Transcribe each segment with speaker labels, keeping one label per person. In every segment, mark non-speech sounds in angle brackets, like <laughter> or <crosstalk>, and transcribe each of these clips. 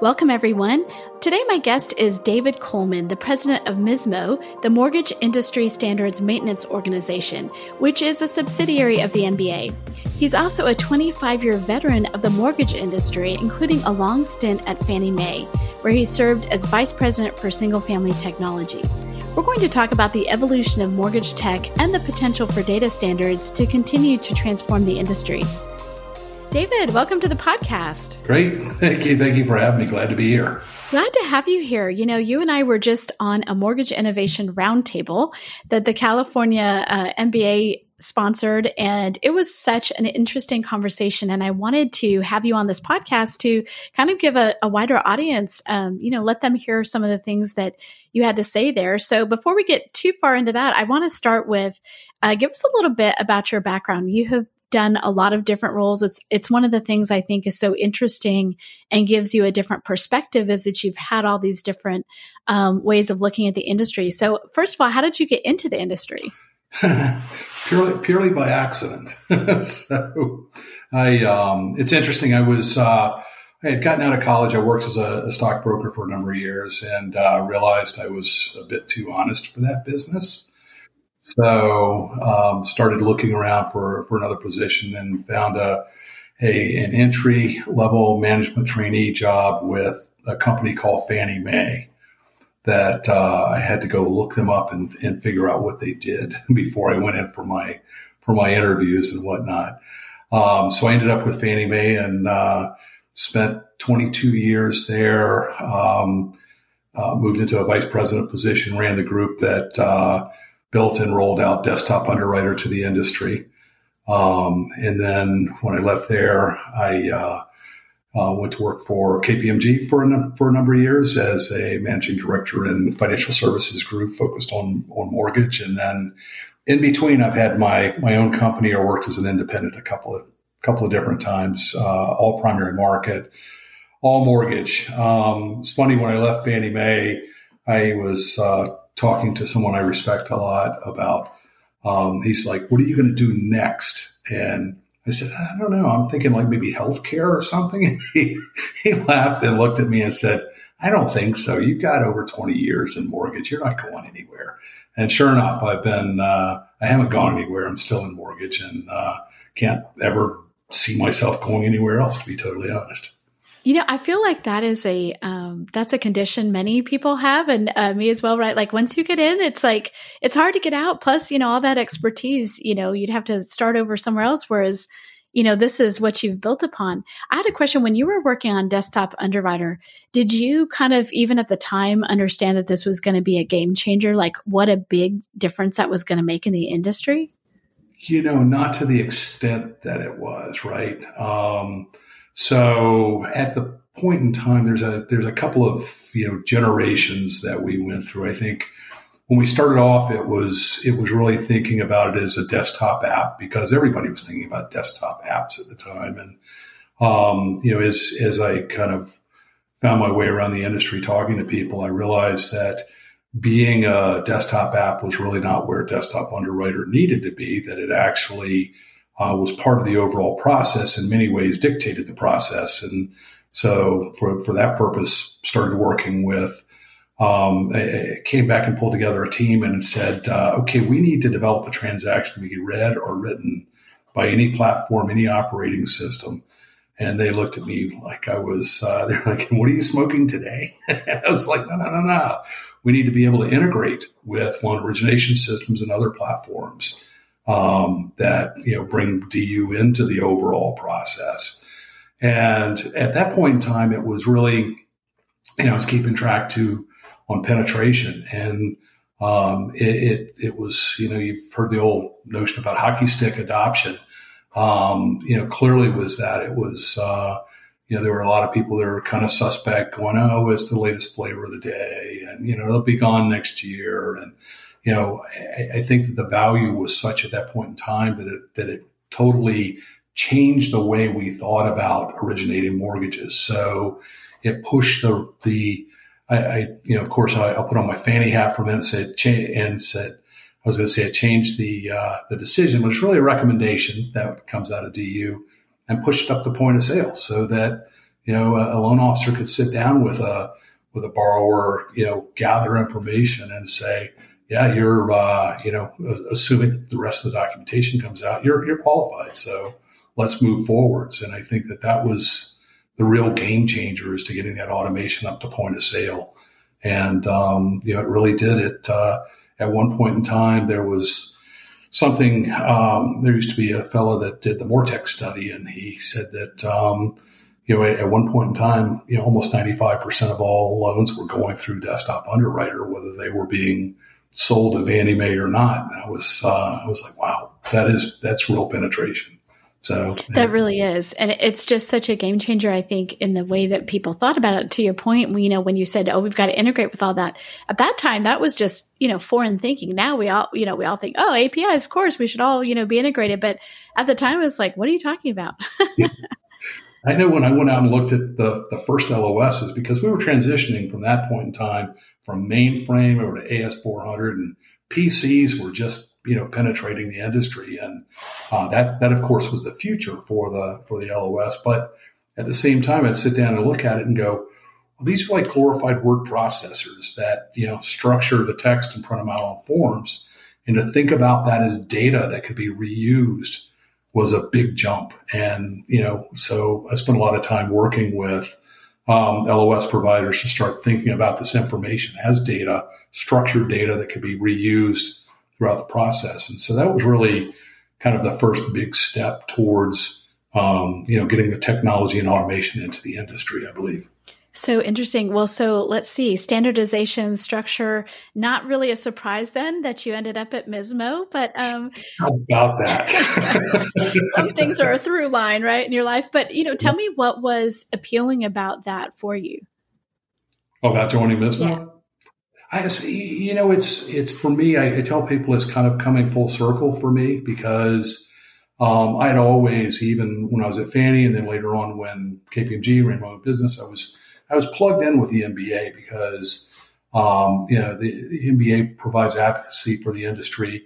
Speaker 1: Welcome, everyone. Today, my guest is David Coleman, the president of MISMO, the Mortgage Industry Standards Maintenance Organization, which is a subsidiary of the MBA. He's also a 25 year veteran of the mortgage industry, including a long stint at Fannie Mae, where he served as vice president for single family technology. We're going to talk about the evolution of mortgage tech and the potential for data standards to continue to transform the industry. David, welcome to the podcast.
Speaker 2: Great. Thank you. Thank you for having me. Glad to be here.
Speaker 1: Glad to have you here. You know, you and I were just on a mortgage innovation roundtable that the California uh, MBA sponsored, and it was such an interesting conversation. And I wanted to have you on this podcast to kind of give a, a wider audience, um, you know, let them hear some of the things that you had to say there. So before we get too far into that, I want to start with uh, give us a little bit about your background. You have done a lot of different roles. It's it's one of the things I think is so interesting and gives you a different perspective is that you've had all these different um, ways of looking at the industry. So first of all, how did you get into the industry? <laughs>
Speaker 2: purely purely by accident. <laughs> so I um, it's interesting. I was uh, I had gotten out of college. I worked as a, a stockbroker for a number of years and uh, realized I was a bit too honest for that business. So um, started looking around for, for another position and found a, a an entry level management trainee job with a company called Fannie Mae that uh, I had to go look them up and, and figure out what they did <laughs> before I went in for my for my interviews and whatnot. Um, so I ended up with Fannie Mae and uh, spent 22 years there. Um, uh, moved into a vice president position, ran the group that uh, built and rolled out Desktop Underwriter to the industry. Um, and then when I left there, I uh, uh, went to work for KPMG for a, for a number of years as a managing director in financial services group focused on on mortgage. And then in between, I've had my my own company or worked as an independent a couple of couple of different times, uh, all primary market, all mortgage. Um, it's funny when I left Fannie Mae, I was uh, talking to someone I respect a lot about. Um, he's like, "What are you going to do next?" And I said, "I don't know. I'm thinking like maybe healthcare or something." <laughs> And he, he laughed and looked at me and said, "I don't think so. You've got over 20 years in mortgage. You're not going anywhere." And sure enough, I've been. Uh, I haven't gone anywhere. I'm still in mortgage and uh, can't ever see myself going anywhere else. To be totally honest.
Speaker 1: You know, I feel like that is a um, that's a condition many people have, and uh, me as well. Right? Like once you get in, it's like it's hard to get out. Plus, you know, all that expertise, you know, you'd have to start over somewhere else. Whereas, you know, this is what you've built upon. I had a question when you were working on Desktop Underwriter. Did you kind of even at the time understand that this was going to be a game changer? Like, what a big difference that was going to make in the industry?
Speaker 2: You know, not to the extent that it was. Right. Um, so at the point in time, there's a there's a couple of you know generations that we went through. I think when we started off, it was it was really thinking about it as a desktop app because everybody was thinking about desktop apps at the time. And um, you know, as as I kind of found my way around the industry talking to people, I realized that being a desktop app was really not where desktop underwriter needed to be. That it actually uh, was part of the overall process in many ways dictated the process. And so for, for that purpose, started working with, um, I came back and pulled together a team and said, uh, okay, we need to develop a transaction to be read or written by any platform, any operating system. And they looked at me like I was, uh, <laughs> they're like, what are you smoking today? <laughs> I was like, no, no, no, no. We need to be able to integrate with loan origination systems and other platforms um, that you know bring DU into the overall process. And at that point in time, it was really, you know, I was keeping track to on penetration, and um, it, it, it was, you know, you've heard the old notion about hockey stick adoption. Um, you know, clearly was that it was. Uh, you know, there were a lot of people that were kind of suspect going, oh, it's the latest flavor of the day. And, you know, it'll be gone next year. And, you know, I, I, think that the value was such at that point in time that it, that it totally changed the way we thought about originating mortgages. So it pushed the the I, I you know of course I, will put on my Fannie hat for a minute and said and said I was going to say it changed the uh, the decision, but it's really a recommendation that comes out of DU and pushed up the point of sale so that you know a, a loan officer could sit down with a with a borrower, you know, gather information and say, yeah, you're, uh, you know, assuming the rest of the documentation comes out, you're, you're qualified. So let's move forwards. And I think that that was the real game changer is to getting that automation up to point of sale. And, um, you know, it really did it. Uh, at one point in time, there was something, um, there used to be a fellow that did the Mortec study and he said that, um, you know, at, at, one point in time, you know, almost 95% of all loans were going through desktop underwriter, whether they were being sold Fannie Mae or not. And I was, uh, I was like, wow, that is, that's real penetration. So
Speaker 1: that really is. And it's just such a game changer, I think, in the way that people thought about it. To your point, you know, when you said, oh, we've got to integrate with all that, at that time, that was just, you know, foreign thinking. Now we all, you know, we all think, oh, APIs, of course, we should all, you know, be integrated. But at the time, it was like, what are you talking about? <laughs>
Speaker 2: I know when I went out and looked at the, the first LOSs, because we were transitioning from that point in time from mainframe over to AS400 and PCs were just, you know, penetrating the industry. And uh, that, that of course was the future for the, for the LOS. But at the same time, I'd sit down and look at it and go, well, these are like glorified word processors that, you know, structure the text and print them out on forms. And to think about that as data that could be reused was a big jump. And, you know, so I spent a lot of time working with um, LOS providers to start thinking about this information as data, structured data that could be reused throughout the process. And so that was really kind of the first big step towards, um, you know, getting the technology and automation into the industry, I believe.
Speaker 1: So interesting. Well, so let's see. Standardization structure, not really a surprise then that you ended up at MISMO, but um,
Speaker 2: how about that? <laughs>
Speaker 1: some things are a through line, right, in your life. But you know, tell me what was appealing about that for you.
Speaker 2: Oh, about joining MISMO. Yeah. I, you know, it's it's for me. I, I, tell people it's kind of coming full circle for me because um, I had always, even when I was at Fannie, and then later on when KPMG ran my own business, I was I was plugged in with the MBA because um, you know the, the, MBA provides advocacy for the industry,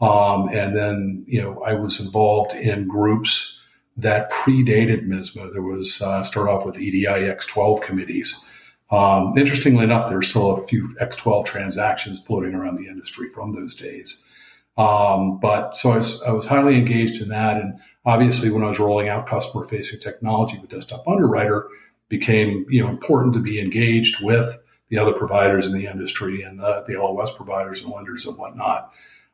Speaker 2: um, and then you know I was involved in groups that predated MISMO. There was uh, start off with EDI X12 committees. Um, interestingly enough, there are still a few X12 transactions floating around the industry from those days. Um, but so I was, I was highly engaged in that. And obviously, when I was rolling out customer facing technology with Desktop Underwriter, became you know important to be engaged with the other providers in the industry and the, the LOS providers and lenders and whatnot.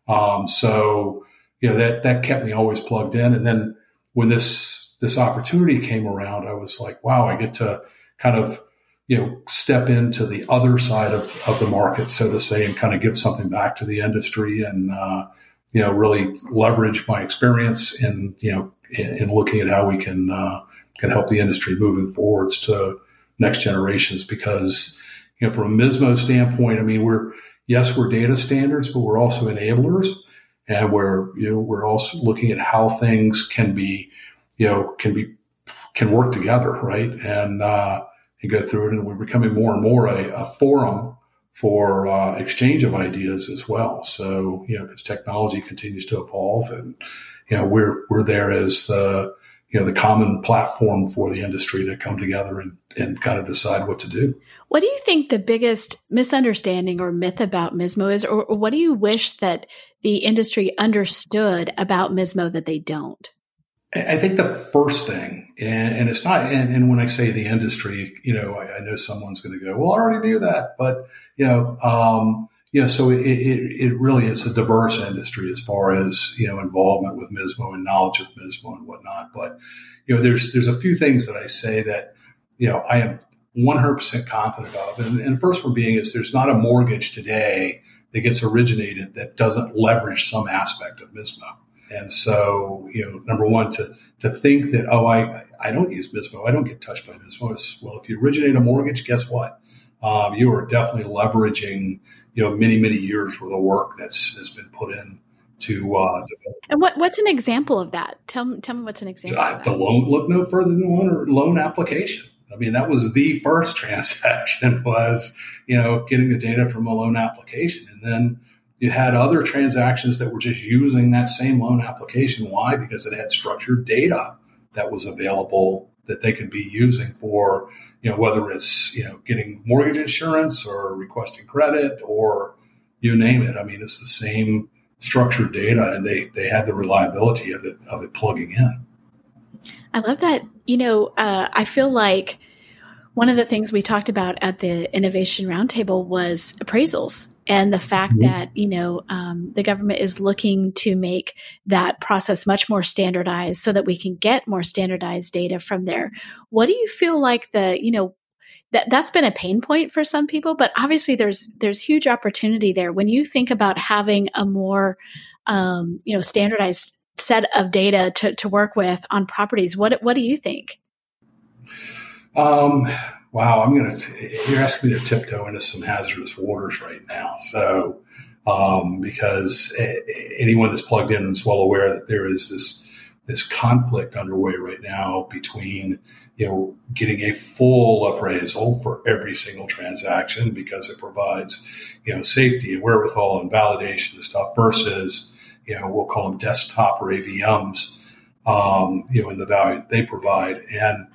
Speaker 2: Um, so you know that that kept me always plugged in. And then when this this opportunity came around, I was like, wow, I get to kind of you know step into the other side of, of the market, so to say, and kind of give something back to the industry and uh, you know really leverage my experience in you know in, in looking at how we can uh, can help the industry moving forwards to next generations. Because, you know, from a MISMO standpoint, I mean, we're, yes, we're data standards, but we're also enablers. And we're, you know, we're also looking at how things can be, you know, can be, can work together, right? And, uh, and go through it. And we're becoming more and more a, a forum for uh, exchange of ideas as well. So, you know, because technology continues to evolve and, you know, we're, we're there as the, you know, the common platform for the industry to come together and, and kind of decide what to do.
Speaker 1: What do you think the biggest misunderstanding or myth about MISMO is, or, or what do you wish that the industry understood about MISMO that they don't?
Speaker 2: I think the first thing, and, and it's not, and, and, when I say the industry, you know, I, I know someone's going to go, well, I already knew that, but you know, um, yeah, so it, it, it, really is a diverse industry as far as you know involvement with MISMO and knowledge of MISMO and whatnot. But you know, there's there's a few things that I say that you know I am 100% confident of, and, and first one being is there's not a mortgage today that gets originated that doesn't leverage some aspect of MISMO. And so, you know, number one, to to think that oh, I I don't use MISMO, I don't get touched by MISMO. It's, well, if you originate a mortgage, guess what? Um, you are definitely leveraging you know many many years worth of work that's has been put in to uh, develop.
Speaker 1: And what what's an example of that? Tell me, tell me what's an example. Uh,
Speaker 2: the loan look no further than loan loan application. I mean, that was the first <laughs> transaction was you know getting the data from a loan application, and then you had other transactions that were just using that same loan application. Why? Because it had structured data that was available that they could be using for, you know, whether it's, you know, getting mortgage insurance or requesting credit or you name it. I mean, it's the same structured data and they, they had the reliability of it, of it plugging in.
Speaker 1: I love that. You know, uh, I feel like one of the things we talked about at the innovation roundtable was appraisals and the fact mm-hmm. that you know um, the government is looking to make that process much more standardized so that we can get more standardized data from there. What do you feel like the you know that that's been a pain point for some people but obviously there's there's huge opportunity there. When you think about having a more um, you know standardized set of data to, to work with on properties what what do you think?
Speaker 2: Um, wow, I'm going to, you're asking me to tiptoe into some hazardous waters right now. So, um, because anyone that's plugged in is well aware that there is this, this conflict underway right now between, you know, getting a full appraisal for every single transaction because it provides, you know, safety and wherewithal and validation and stuff versus, you know, we'll call them desktop or AVMs, um, you know, in the value that they provide. And,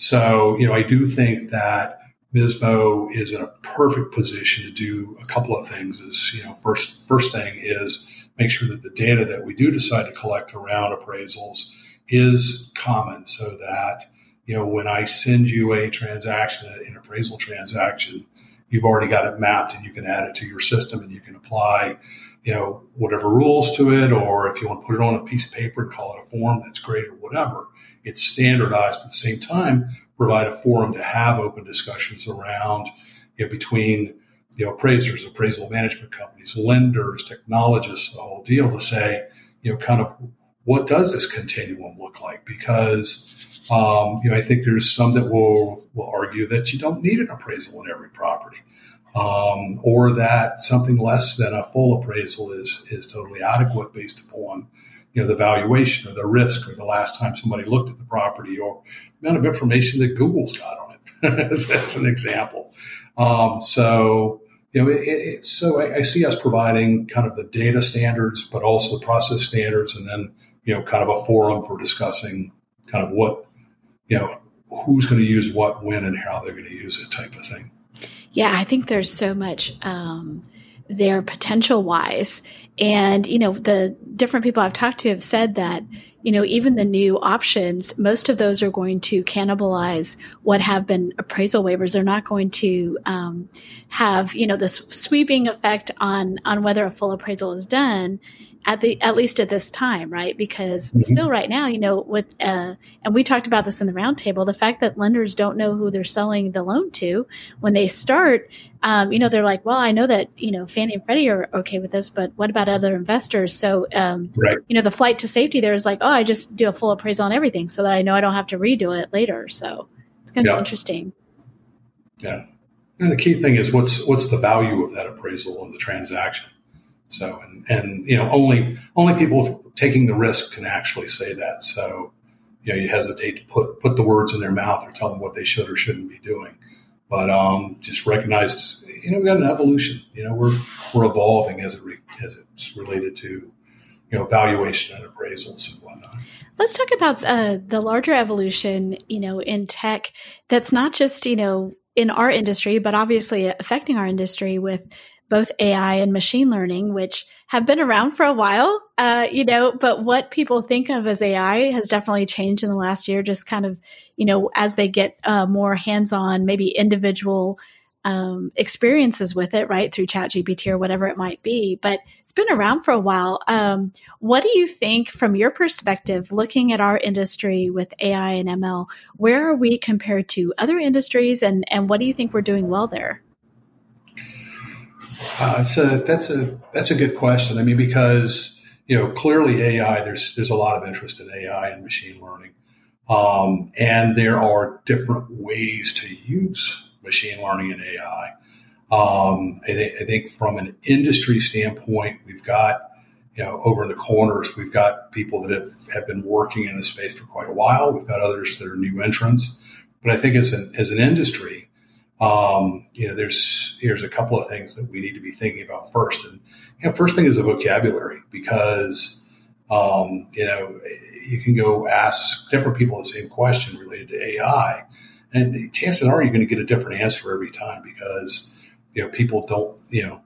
Speaker 2: so, you know, I do think that MISMO is in a perfect position to do a couple of things. Is you know, first first thing is make sure that the data that we do decide to collect around appraisals is common, so that you know when I send you a transaction, an appraisal transaction, you've already got it mapped and you can add it to your system and you can apply you know whatever rules to it, or if you want to put it on a piece of paper and call it a form, that's great, or whatever it's standardized, but at the same time, provide a forum to have open discussions around, you know, between, you know, appraisers, appraisal management companies, lenders, technologists, the whole deal to say, you know, kind of what does this continuum look like? Because, um, you know, I think there's some that will, will argue that you don't need an appraisal in every property. Um, or that something less than a full appraisal is is totally adequate based upon you know, the valuation or the risk or the last time somebody looked at the property or the amount of information that Google's got on it, <laughs> as, as, an example. Um, so, you know, it, it, so I, I, see us providing kind of the data standards, but also the process standards, and then, you know, kind of a forum for discussing kind of what, you know, who's going to use what, when, and how they're going to use it type of thing.
Speaker 1: Yeah, I think there's so much um, there potential wise. And, you know, the different people I've talked to have said that, you know, even the new options, most of those are going to cannibalize what have been appraisal waivers. They're not going to um, have, you know, this sweeping effect on on whether a full appraisal is done at the at least at this time, right? Because mm-hmm. still, right now, you know, with uh, and we talked about this in the roundtable, the fact that lenders don't know who they're selling the loan to when they start, um, you know, they're like, well, I know that you know Fannie and Freddie are okay with this, but what about other investors? So, um, right. you know, the flight to safety there is like, oh, I just do a full appraisal on everything so that I know I don't have to redo it later. So it's going to yeah. be interesting.
Speaker 2: Yeah, and the key thing is what's what's the value of that appraisal in the transaction so, and, and, you know, only, only people taking the risk can actually say that. So, you know, you hesitate to put, put the words in their mouth or tell them what they should or shouldn't be doing. But, um, just recognize, you know, we got an evolution, you know, we're, we're evolving as it, re, as it's related to, you know, valuation and appraisals and whatnot.
Speaker 1: Let's talk about uh, the larger evolution, you know, in tech that's not just, you know, in our industry, but obviously affecting our industry with both AI and machine learning, which have been around for a while, uh, you know, but what people think of as AI has definitely changed in the last year, just kind of, you know, as they get uh, more hands on, maybe individual um, experiences with it, right, through ChatGPT or whatever it might be. But it's been around for a while. Um, what do you think, from your perspective, looking at our industry with AI and ML, where are we compared to other industries, and, and what do you think we're doing well there?
Speaker 2: Uh, that's a that's a good question. I mean, because you know clearly AI there's there's a lot of interest in AI and machine learning, um, and there are different ways to use machine learning and AI. Um, I, th- I, think from an industry standpoint, we've got you know, over in the corners, we've got people that have, have been working in the space for quite a while. We've got others that are new entrants. But I think as an, as an industry, um, you know, there's, here's a couple of things that we need to be thinking about first. And, you know, first thing is a vocabulary because, um, you know, you can go ask different people the same question related to AI and chances are you're going to get a different answer every time because, you know, people don't, you know,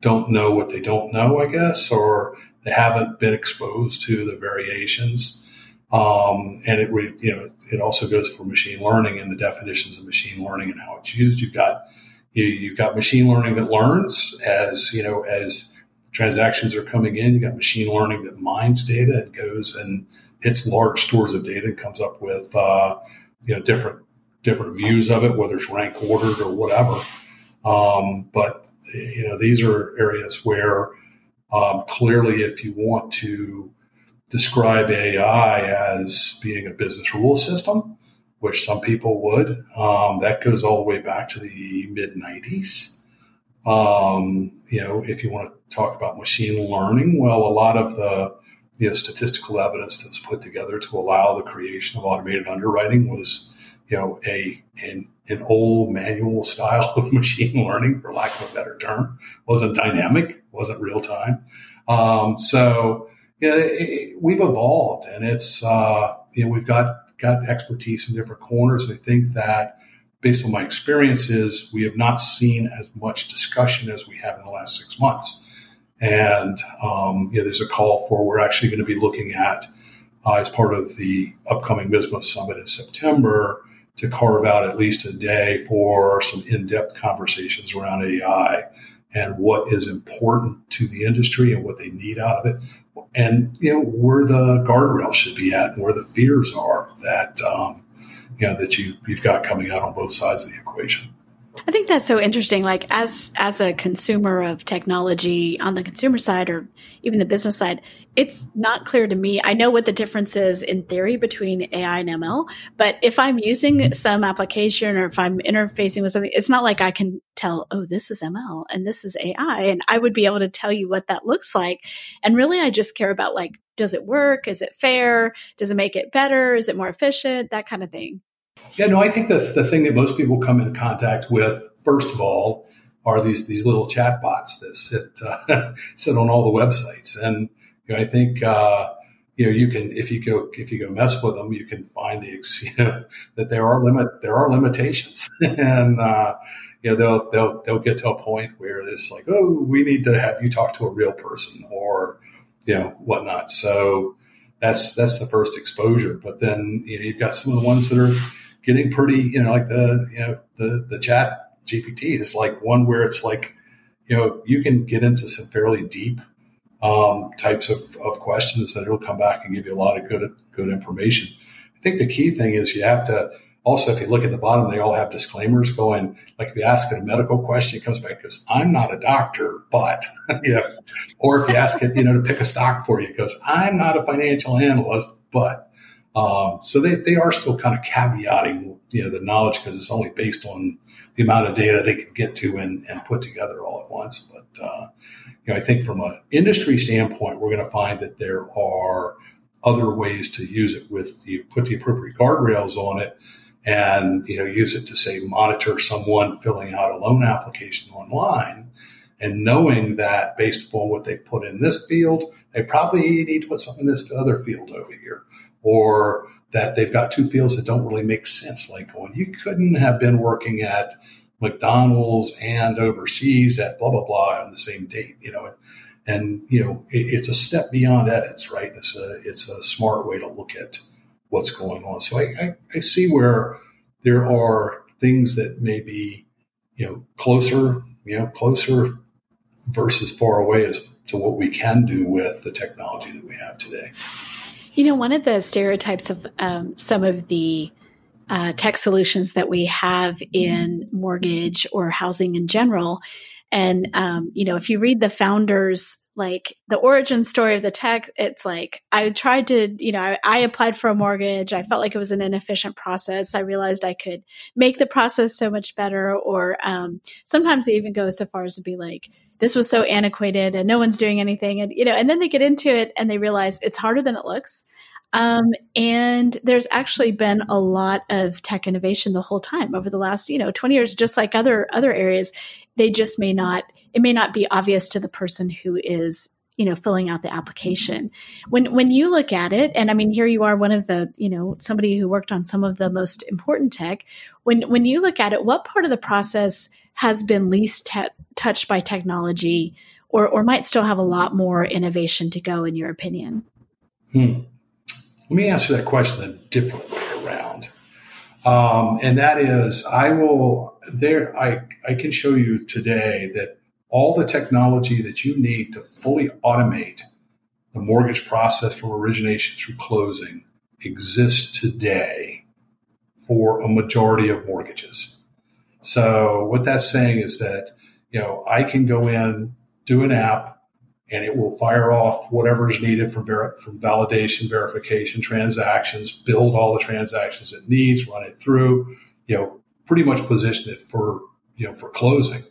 Speaker 2: don't know what they don't know, I guess, or they haven't been exposed to the variations. Um, and it, you know, it also goes for machine learning and the definitions of machine learning and how it's used. You've got, you, you've got machine learning that learns as, you know, as transactions are coming in. You've got machine learning that mines data and goes and hits large stores of data and comes up with, uh, you know, different, different views of it, whether it's rank ordered or whatever. Um, but you know, these are areas where um, clearly, if you want to describe AI as being a business rule system, which some people would, um, that goes all the way back to the mid 90s. Um, you know, if you want to talk about machine learning, well, a lot of the you know statistical evidence that was put together to allow the creation of automated underwriting was you know, a an, an old manual style of <laughs> machine learning, for lack of a better term, wasn't dynamic, wasn't real time. Um, so yeah, it, we've evolved, and it's uh, you know we've got got expertise in different corners. I think that based on my experiences, we have not seen as much discussion as we have in the last six months. And um, you know, there's a call for we're actually going to be looking at uh, as part of the upcoming MISMO summit in September to carve out at least a day for some in-depth conversations around AI and what is important to the industry and what they need out of it, and you know where the guardrails should be at and where the fears are that um, you know that you you've got coming out on both sides of the equation.
Speaker 1: I think that's so interesting. Like as as a consumer of technology on the consumer side or even the business side, it's not clear to me. I know what the difference is in theory between AI and ML, but if I'm using some application or if I'm interfacing with something, it's not like I can tell, oh, this is ML and this is AI. And I would be able to tell you what that looks like. And really I just care about like, does it work? Is it fair? Does it make it better? Is it more efficient? That kind of thing.
Speaker 2: Yeah, no, I think the, the thing that most people come in contact with, first of all, are these these little chat bots that sit uh, <laughs> sit on all the websites, and you know, I think uh, you know you can if you go if you go mess with them, you can find the <laughs> you know, that there are limit there are limitations, <laughs> and uh, you know they'll they'll they'll get to a point where it's like, oh, we need to have you talk to a real person, or you know whatnot. So that's that's the first exposure, but then you know, you've got some of the ones that are getting pretty, you know, like the, you know, the, the ChatGPT is like one where it's like, you know, you can get into some fairly deep um, types of, of questions that it'll come back and give you a lot of good, good information. I think the key thing is you have to also, if you look at the bottom, they all have disclaimers going, like if you ask it a medical question, it comes back because I'm not a doctor, but, <laughs> you know, or if you ask it, you know, to pick a stock for you, because I'm not a financial analyst, but, um, so they, they are still kind of caveating, you know, the knowledge because it's only based on the amount of data they can get to and, and put together all at once. But, uh, you know, I think from an industry standpoint, we're going to find that there are other ways to use it with you put the appropriate guardrails on it and, you know, use it to say monitor someone filling out a loan application online and knowing that based upon what they've put in this field, they probably need to put something in this other field over here or that they've got two fields that don't really make sense. Like going, you couldn't have been working at McDonald's and overseas at blah blah blah on the same date, you know. And you know, it, it's a step beyond edits, right? It's a it's a smart way to look at what's going on. So I, I, I see where there are things that may be, you know, closer, you know, closer versus far away as to what we can do with the technology that we have today.
Speaker 1: You know, one of the stereotypes of um, some of the uh, tech solutions that we have in mortgage or housing in general, and um, you know, if you read the founders' like the origin story of the tech it's like i tried to you know I, I, applied for a mortgage. I felt like it was an inefficient process. I realized i could make the process so much better or um, sometimes they even go so far as to be like this was so antiquated and no one's doing anything. And you know and then they get into it and they realize it's harder than it looks. Um, and there's actually been a lot of tech innovation the whole time over the last, you know, 20 years, just like other other areas. They just may not, it may not be obvious to the person who is you know filling out the application. When when you look at it and i mean here you are one of the you know somebody who worked on some of the most important tech. When when you look at it what part of the process has been least te- touched by technology or or might still have a lot more innovation to go in your opinion
Speaker 2: hmm. let me answer that question a different way around um, and that is i will there i i can show you today that all the technology that you need to fully automate the mortgage process from origination through closing exists today for a majority of mortgages. So what that's saying is that, you know, I can go in, do an app, and it will fire off whatever is needed from, ver- from validation, verification, transactions, build all the transactions it needs, run it through, you know, pretty much position it for, you know, for closing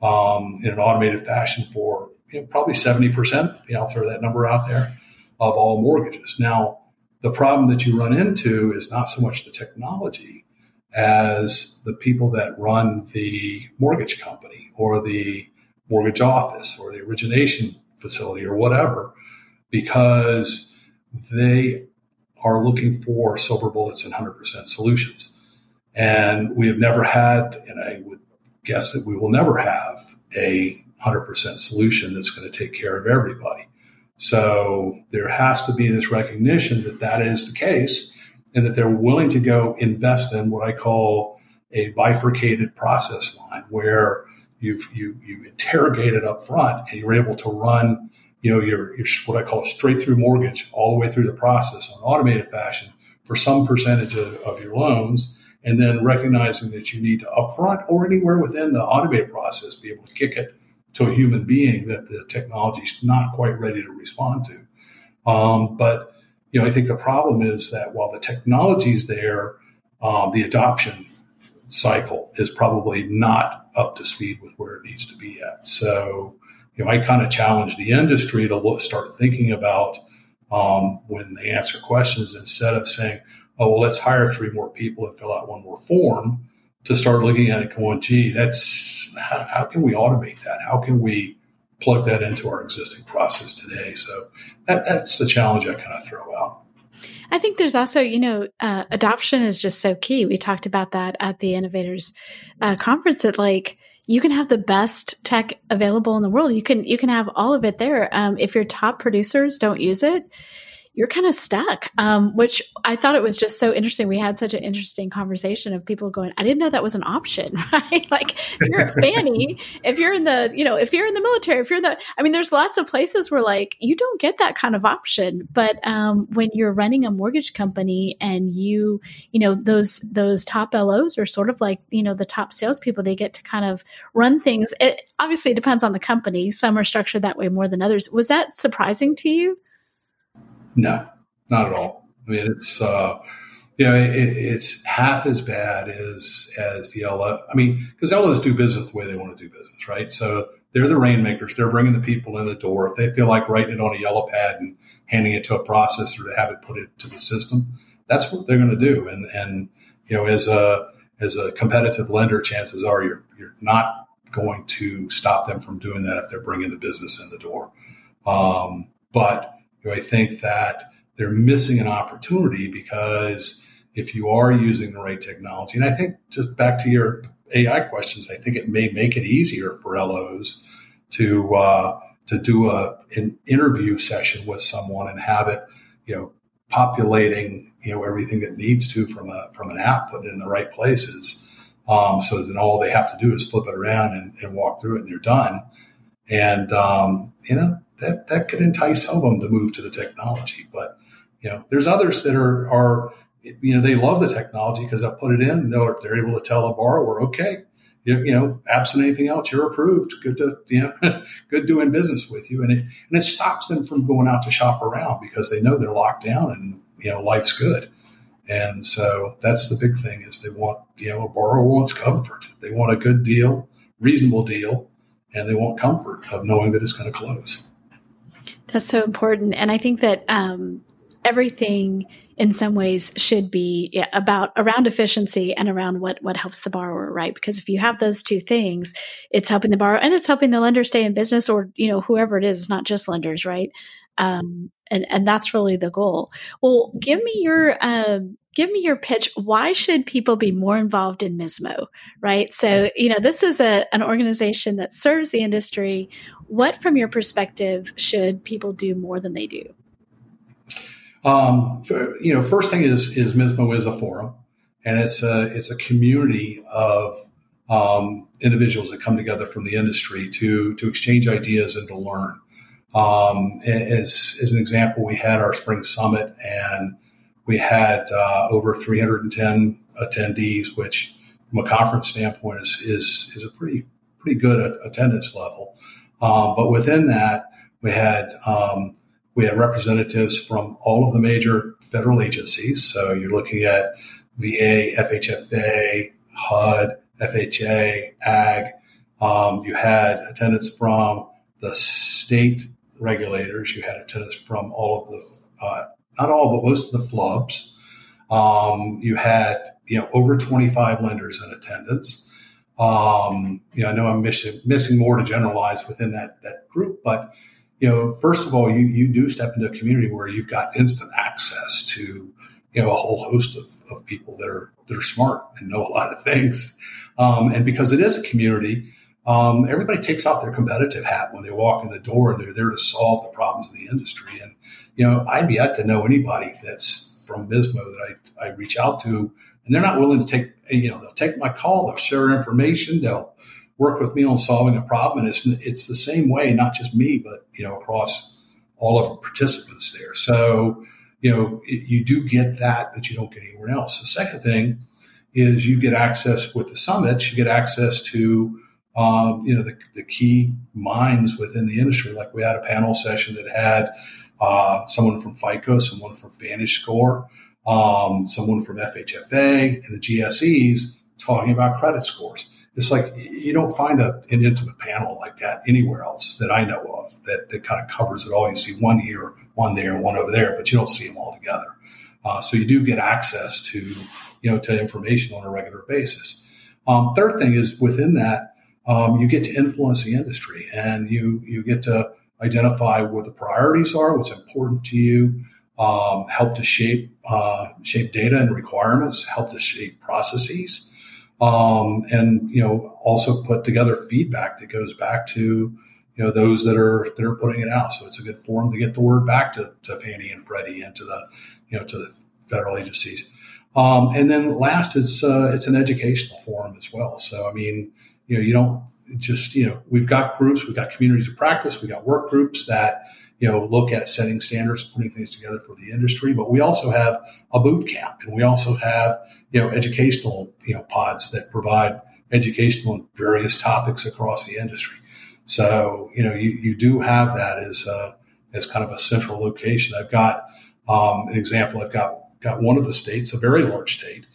Speaker 2: um, in an automated fashion for you know, probably 70%. You know, I'll throw that number out there of all mortgages. Now, the problem that you run into is not so much the technology as the people that run the mortgage company or the mortgage office or the origination facility or whatever, because they are looking for silver bullets and 100% solutions. And we have never had, and I would guess that we will never have a 100% solution that's going to take care of everybody. So there has to be this recognition that that is the case and that they're willing to go invest in what I call a bifurcated process line where you've you you interrogate it up front and you're able to run you know your, your what I call a straight through mortgage all the way through the process on an automated fashion for some percentage of, of your loans and then recognizing that you need to upfront or anywhere within the automated process be able to kick it to a human being that the technology is not quite ready to respond to. Um, but you know, I think the problem is that while the technology is there, um, the adoption cycle is probably not up to speed with where it needs to be at. So, you know, I kind of challenge the industry to look, start thinking about um, when they answer questions instead of saying, oh, well, let's hire three more people and fill out one more form to start looking at it going, gee, that's how, how can we automate that? How can we plug that into our existing process today? So that, that's the challenge I kind of throw out.
Speaker 1: I think there's also, you know, uh, adoption is just so key. We talked about that at the Innovators uh, conference that like, you can have the best tech available in the world. You can you can have all of it there. Um, if your top producers don't use it, you're kind of stuck. Um, which I thought it was just so interesting. We had such an interesting conversation of people going, I didn't know that was an option, <laughs> right? like if you're a Fannie, if you're in the, you know, if you're in the military, if you're in the, I mean, there's lots of places where like you don't get that kind of option. But um, when you're running a mortgage company and you, you know, those those top LOs are sort of like, you know, the top salespeople, they get to kind of run things. It obviously depends on the company. Some are structured that way more than others. Was that surprising to you?
Speaker 2: No, not at all. I mean, it's uh, you know, it, it's half as bad as as the LO. I mean, because LOs do business the way they want to do business, right? So they're the rainmakers. They're bringing the people in the door. If they feel like writing it on a yellow pad and handing it to a processor to have it put into the system, that's what they're going to do. And and you know, as a as a competitive lender, chances are you're you're not going to stop them from doing that if they're bringing the business in the door. Um, but do I think that they're missing an opportunity because if you are using the right technology, and I think just back to your AI questions, I think it may make it easier for LOs to uh, to do a an interview session with someone and have it, you know, populating you know everything that needs to from a from an app, putting it in the right places. Um, so then all they have to do is flip it around and, and walk through it, and they're done. And um, you know, that that could entice some of them to move to the technology. But you know, there's others that are are you know they love the technology because I put it in. They're they're able to tell a borrower, okay, you, you know, absent anything else, you're approved. Good to, you know, <laughs> good doing business with you. And it, and it stops them from going out to shop around because they know they're locked down and, you know, life's good. And so that's the big thing is they want, you know, a borrower wants comfort. They want a good deal, reasonable deal, and they want comfort of knowing that it's going to close.
Speaker 1: That's so important. And I think that um, everything in some ways should be yeah, about around efficiency and around what what helps the borrower right? Because if you have those two things it's helping the borrower and it's helping the lender stay in business or you know whoever it is not just lenders right? Um, and and that's really the goal. Well give me your um, give me your pitch. Why should people be more involved in mismo right? So you know this is a, an organization that serves the industry what from your perspective should people do more than they do
Speaker 2: um, for, you know, first thing is is Mismo is a forum, and it's a it's a community of um, individuals that come together from the industry to to exchange ideas and to learn. Um, as as an example, we had our spring summit, and we had uh, over 310 attendees, which from a conference standpoint is is is a pretty pretty good attendance level. Um, but within that, we had um, we had representatives from all of the major federal agencies. So you're looking at VA, FHFA, HUD, FHA, AG. Um, you had attendance from the state regulators. You had attendance from all of the, uh, not all, but most of the FLUBs. Um, you had, you know, over 25 lenders in attendance. Um, you know, I know I'm missing, missing more to generalize within that, that group, but you know, first of all, you, you do step into a community where you've got instant access to, you know, a whole host of, of people that are, that are smart and know a lot of things. Um, and because it is a community, um, everybody takes off their competitive hat when they walk in the door and they're there to solve the problems of the industry. And, you know, I've yet to know anybody that's from Mismo that I, I reach out to and they're not willing to take, you know, they'll take my call, they'll share information, they'll, work with me on solving a problem. And it's, it's the same way, not just me, but, you know, across all of the participants there. So, you know, it, you do get that that you don't get anywhere else. The second thing is you get access with the summits, you get access to, um, you know, the, the key minds within the industry. Like we had a panel session that had uh, someone from FICO, someone from VantageScore, um, someone from FHFA, and the GSEs talking about credit scores it's like you don't find a, an intimate panel like that anywhere else that I know of that, that kind of covers it all. You see one here, one there, one over there, but you don't see them all together. Uh, so you do get access to, you know, to information on a regular basis. Um, third thing is within that, um, you get to influence the industry and you, you get to identify what the priorities are, what's important to you, um, help to shape, uh, shape data and requirements, help to shape processes um, and you know also put together feedback that goes back to you know those that are that are putting it out. So it's a good forum to get the word back to, to Fannie and Freddie and to the you know to the federal agencies. Um, and then last, it's uh, it's an educational forum as well. So I mean, you know, you don't just you know we've got groups, we've got communities of practice, we got work groups that you know, look at setting standards, putting things together for the industry. But we also have a boot camp and we also have, you know, educational, you know, pods that provide educational on various topics across the industry. So, you know, you, you do have that as, as kind of a central location. I've got um, an example. I've got, got one of the states, a very large state,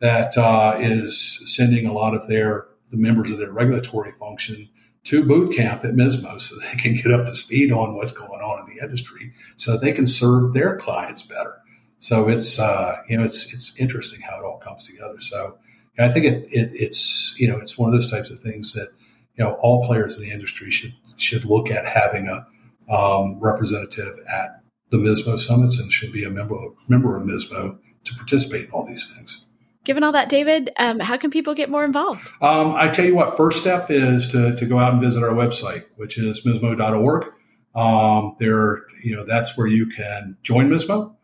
Speaker 2: that uh, is sending a lot of their, the members of their regulatory function to boot camp at Mismo so they can get up to speed on what's going on in the industry so they can serve their clients better. So it's, uh, you know, it's, it's interesting how it all comes together. So I think it, it, it's, you know, it's one of those types of things that, you know, all players in the industry should, should look at having a um, representative at the Mismo summits and should be a member, member of Mismo to participate in all these things.
Speaker 1: Given all that, David, um, how can people get more involved?
Speaker 2: Um, I tell you what, first step is to, to go out and visit our website, which is mismo.org. Um, there, you know, that's where you can join Mismo.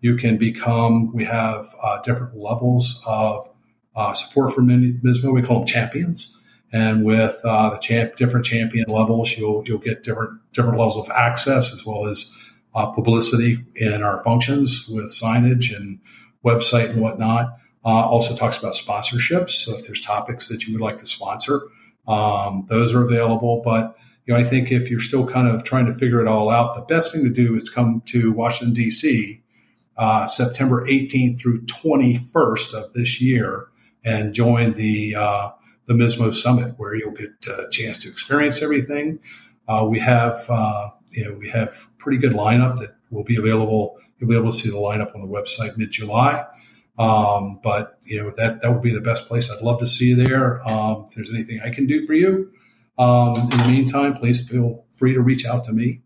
Speaker 2: You can become, we have uh, different levels of uh, support for Mismo. We call them champions. And with uh, the champ, different champion levels, you'll, you'll get different, different levels of access as well as uh, publicity in our functions with signage and website and whatnot. Uh, also talks about sponsorships. So if there's topics that you would like to sponsor, um, those are available. But you know, I think if you're still kind of trying to figure it all out, the best thing to do is come to Washington D.C. Uh, September 18th through 21st of this year and join the uh, the MISMO Summit, where you'll get a chance to experience everything. Uh, we have uh, you know we have pretty good lineup that will be available. You'll be able to see the lineup on the website mid July. Um, but you know that that would be the best place. I'd love to see you there. Um, if there's anything I can do for you, um, in the meantime, please feel free to reach out to me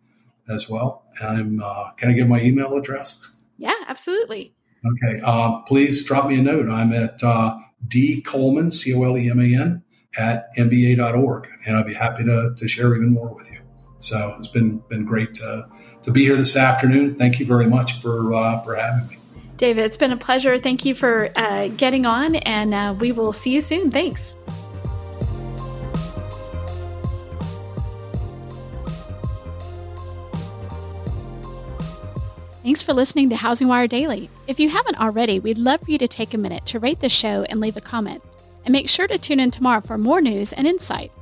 Speaker 2: as well. I'm uh, can I give my email address?
Speaker 1: Yeah, absolutely.
Speaker 2: Okay. Uh, please drop me a note. I'm at uh, D Coleman, C O L E M A N, at MBA.org, and I'd be happy to, to share even more with you. So it's been been great to, to be here this afternoon. Thank you very much for uh, for having me.
Speaker 1: David, it's been a pleasure. Thank you for uh, getting on, and uh, we will see you soon. Thanks. Thanks for listening to HousingWire Daily. If you haven't already, we'd love for you to take a minute to rate the show and leave a comment. And make sure to tune in tomorrow for more news and insight.